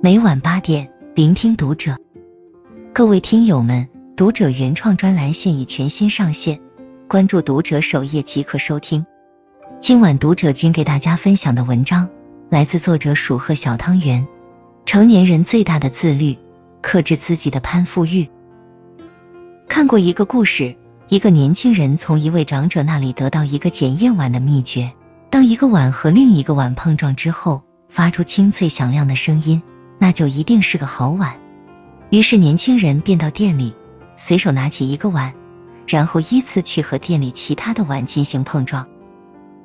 每晚八点，聆听读者。各位听友们，读者原创专栏现已全新上线，关注读者首页即可收听。今晚读者君给大家分享的文章来自作者鼠鹤小汤圆。成年人最大的自律，克制自己的攀附欲。看过一个故事，一个年轻人从一位长者那里得到一个检验碗的秘诀：当一个碗和另一个碗碰撞之后，发出清脆响亮的声音。那就一定是个好碗。于是年轻人便到店里，随手拿起一个碗，然后依次去和店里其他的碗进行碰撞。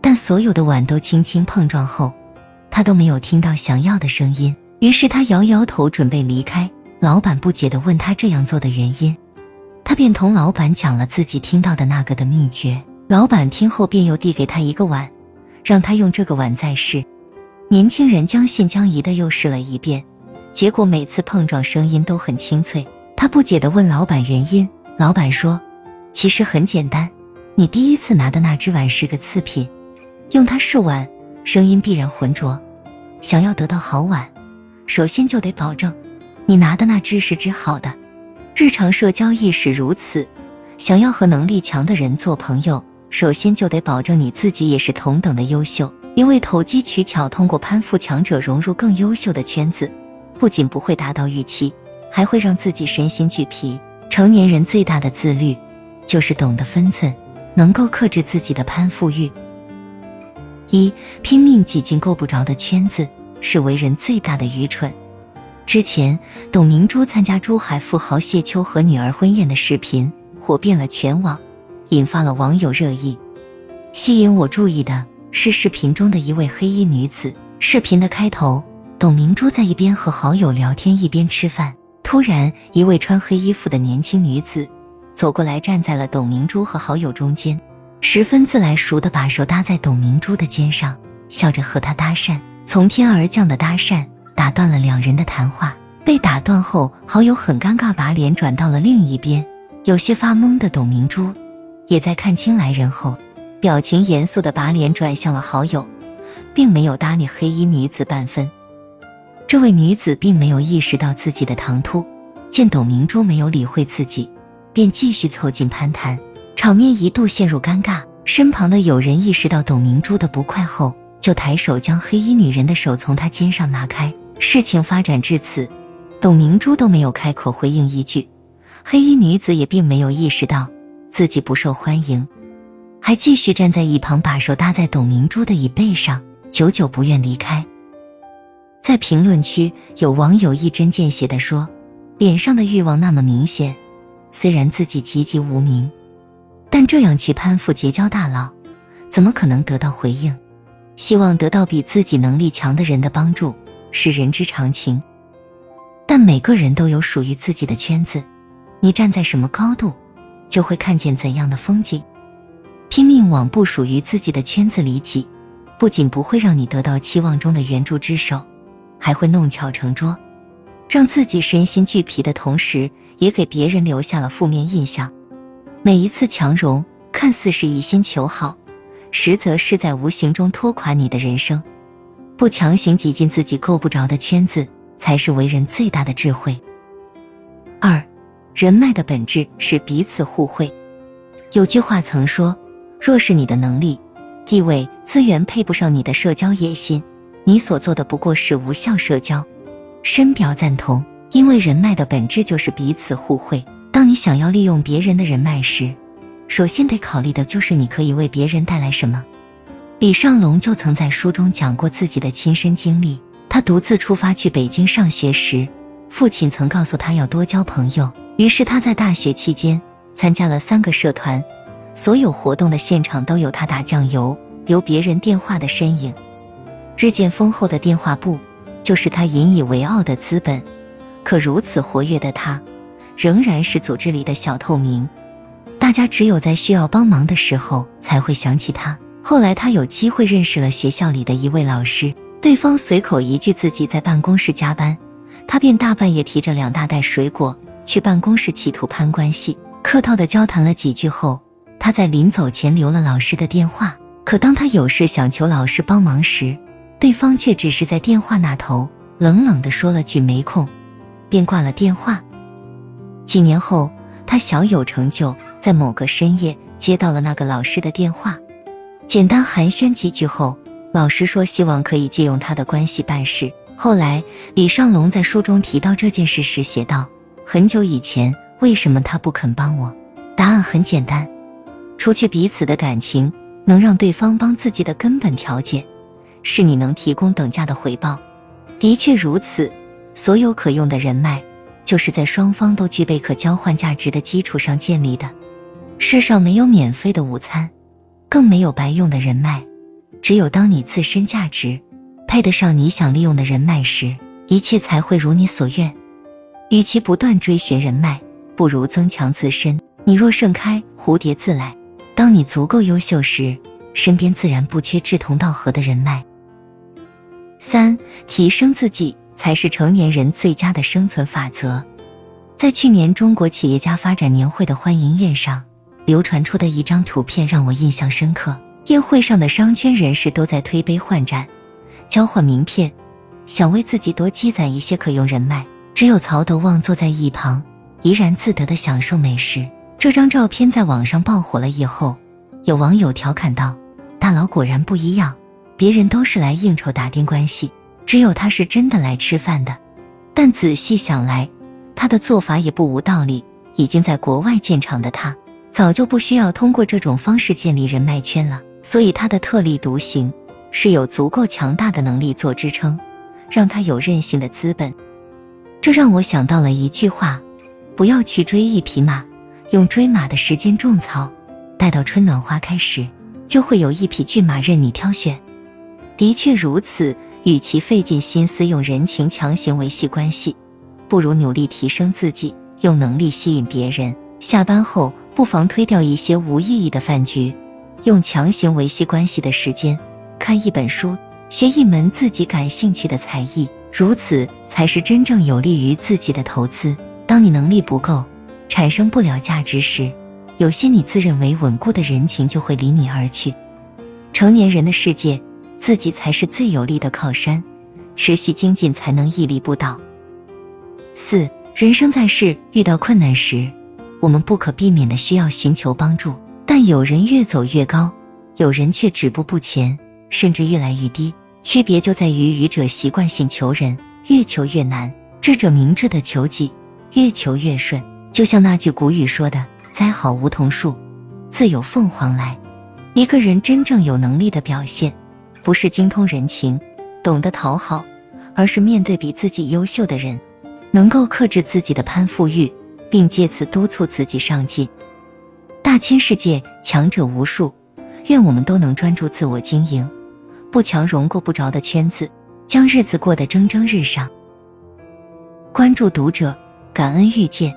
但所有的碗都轻轻碰撞后，他都没有听到想要的声音。于是他摇摇头，准备离开。老板不解的问他这样做的原因，他便同老板讲了自己听到的那个的秘诀。老板听后便又递给他一个碗，让他用这个碗再试。年轻人将信将疑的又试了一遍。结果每次碰撞声音都很清脆，他不解的问老板原因，老板说其实很简单，你第一次拿的那只碗是个次品，用它试碗，声音必然浑浊。想要得到好碗，首先就得保证你拿的那只是只好的。日常社交亦是如此，想要和能力强的人做朋友，首先就得保证你自己也是同等的优秀，因为投机取巧，通过攀附强者融入更优秀的圈子。不仅不会达到预期，还会让自己身心俱疲。成年人最大的自律，就是懂得分寸，能够克制自己的攀附欲。一拼命挤进够不着的圈子，是为人最大的愚蠢。之前，董明珠参加珠海富豪谢秋和女儿婚宴的视频火遍了全网，引发了网友热议。吸引我注意的是视频中的一位黑衣女子。视频的开头。董明珠在一边和好友聊天，一边吃饭。突然，一位穿黑衣服的年轻女子走过来，站在了董明珠和好友中间，十分自来熟的把手搭在董明珠的肩上，笑着和她搭讪。从天而降的搭讪打断了两人的谈话。被打断后，好友很尴尬，把脸转到了另一边。有些发懵的董明珠也在看清来人后，表情严肃的把脸转向了好友，并没有搭理黑衣女子半分。这位女子并没有意识到自己的唐突，见董明珠没有理会自己，便继续凑近攀谈，场面一度陷入尴尬。身旁的友人意识到董明珠的不快后，就抬手将黑衣女人的手从她肩上拿开。事情发展至此，董明珠都没有开口回应一句，黑衣女子也并没有意识到自己不受欢迎，还继续站在一旁，把手搭在董明珠的椅背上，久久不愿离开。在评论区，有网友一针见血的说：“脸上的欲望那么明显，虽然自己籍籍无名，但这样去攀附结交大佬，怎么可能得到回应？希望得到比自己能力强的人的帮助是人之常情，但每个人都有属于自己的圈子，你站在什么高度，就会看见怎样的风景。拼命往不属于自己的圈子里挤，不仅不会让你得到期望中的援助之手。”还会弄巧成拙，让自己身心俱疲的同时，也给别人留下了负面印象。每一次强融，看似是一心求好，实则是在无形中拖垮你的人生。不强行挤进自己够不着的圈子，才是为人最大的智慧。二，人脉的本质是彼此互惠。有句话曾说：若是你的能力、地位、资源配不上你的社交野心。你所做的不过是无效社交，深表赞同。因为人脉的本质就是彼此互惠。当你想要利用别人的人脉时，首先得考虑的就是你可以为别人带来什么。李尚龙就曾在书中讲过自己的亲身经历。他独自出发去北京上学时，父亲曾告诉他要多交朋友。于是他在大学期间参加了三个社团，所有活动的现场都有他打酱油、留别人电话的身影。日渐丰厚的电话簿，就是他引以为傲的资本。可如此活跃的他，仍然是组织里的小透明。大家只有在需要帮忙的时候，才会想起他。后来他有机会认识了学校里的一位老师，对方随口一句自己在办公室加班，他便大半夜提着两大袋水果去办公室，企图攀关系。客套的交谈了几句后，他在临走前留了老师的电话。可当他有事想求老师帮忙时，对方却只是在电话那头冷冷的说了句没空，便挂了电话。几年后，他小有成就，在某个深夜接到了那个老师的电话，简单寒暄几句后，老师说希望可以借用他的关系办事。后来，李尚龙在书中提到这件事时写道：“很久以前，为什么他不肯帮我？答案很简单，除去彼此的感情。”能让对方帮自己的根本条件，是你能提供等价的回报。的确如此，所有可用的人脉，就是在双方都具备可交换价值的基础上建立的。世上没有免费的午餐，更没有白用的人脉。只有当你自身价值配得上你想利用的人脉时，一切才会如你所愿。与其不断追寻人脉，不如增强自身。你若盛开，蝴蝶自来。当你足够优秀时，身边自然不缺志同道合的人脉。三，提升自己才是成年人最佳的生存法则。在去年中国企业家发展年会的欢迎宴上，流传出的一张图片让我印象深刻。宴会上的商圈人士都在推杯换盏，交换名片，想为自己多积攒一些可用人脉。只有曹德旺坐在一旁，怡然自得的享受美食。这张照片在网上爆火了以后，有网友调侃道：“大佬果然不一样，别人都是来应酬打点关系，只有他是真的来吃饭的。”但仔细想来，他的做法也不无道理。已经在国外建厂的他，早就不需要通过这种方式建立人脉圈了。所以他的特立独行是有足够强大的能力做支撑，让他有任性的资本。这让我想到了一句话：不要去追一匹马。用追马的时间种草，待到春暖花开时，就会有一匹骏马任你挑选。的确如此，与其费尽心思用人情强行维系关系，不如努力提升自己，用能力吸引别人。下班后，不妨推掉一些无意义的饭局，用强行维系关系的时间看一本书，学一门自己感兴趣的才艺，如此才是真正有利于自己的投资。当你能力不够。产生不了价值时，有些你自认为稳固的人情就会离你而去。成年人的世界，自己才是最有力的靠山，持续精进才能屹立不倒。四，人生在世，遇到困难时，我们不可避免的需要寻求帮助，但有人越走越高，有人却止步不前，甚至越来越低。区别就在于愚者习惯性求人，越求越难；智者明智的求己，越求越顺。就像那句古语说的：“栽好梧桐树，自有凤凰来。”一个人真正有能力的表现，不是精通人情、懂得讨好，而是面对比自己优秀的人，能够克制自己的攀附欲，并借此督促自己上进。大千世界，强者无数，愿我们都能专注自我经营，不强融过不着的圈子，将日子过得蒸蒸日上。关注读者，感恩遇见。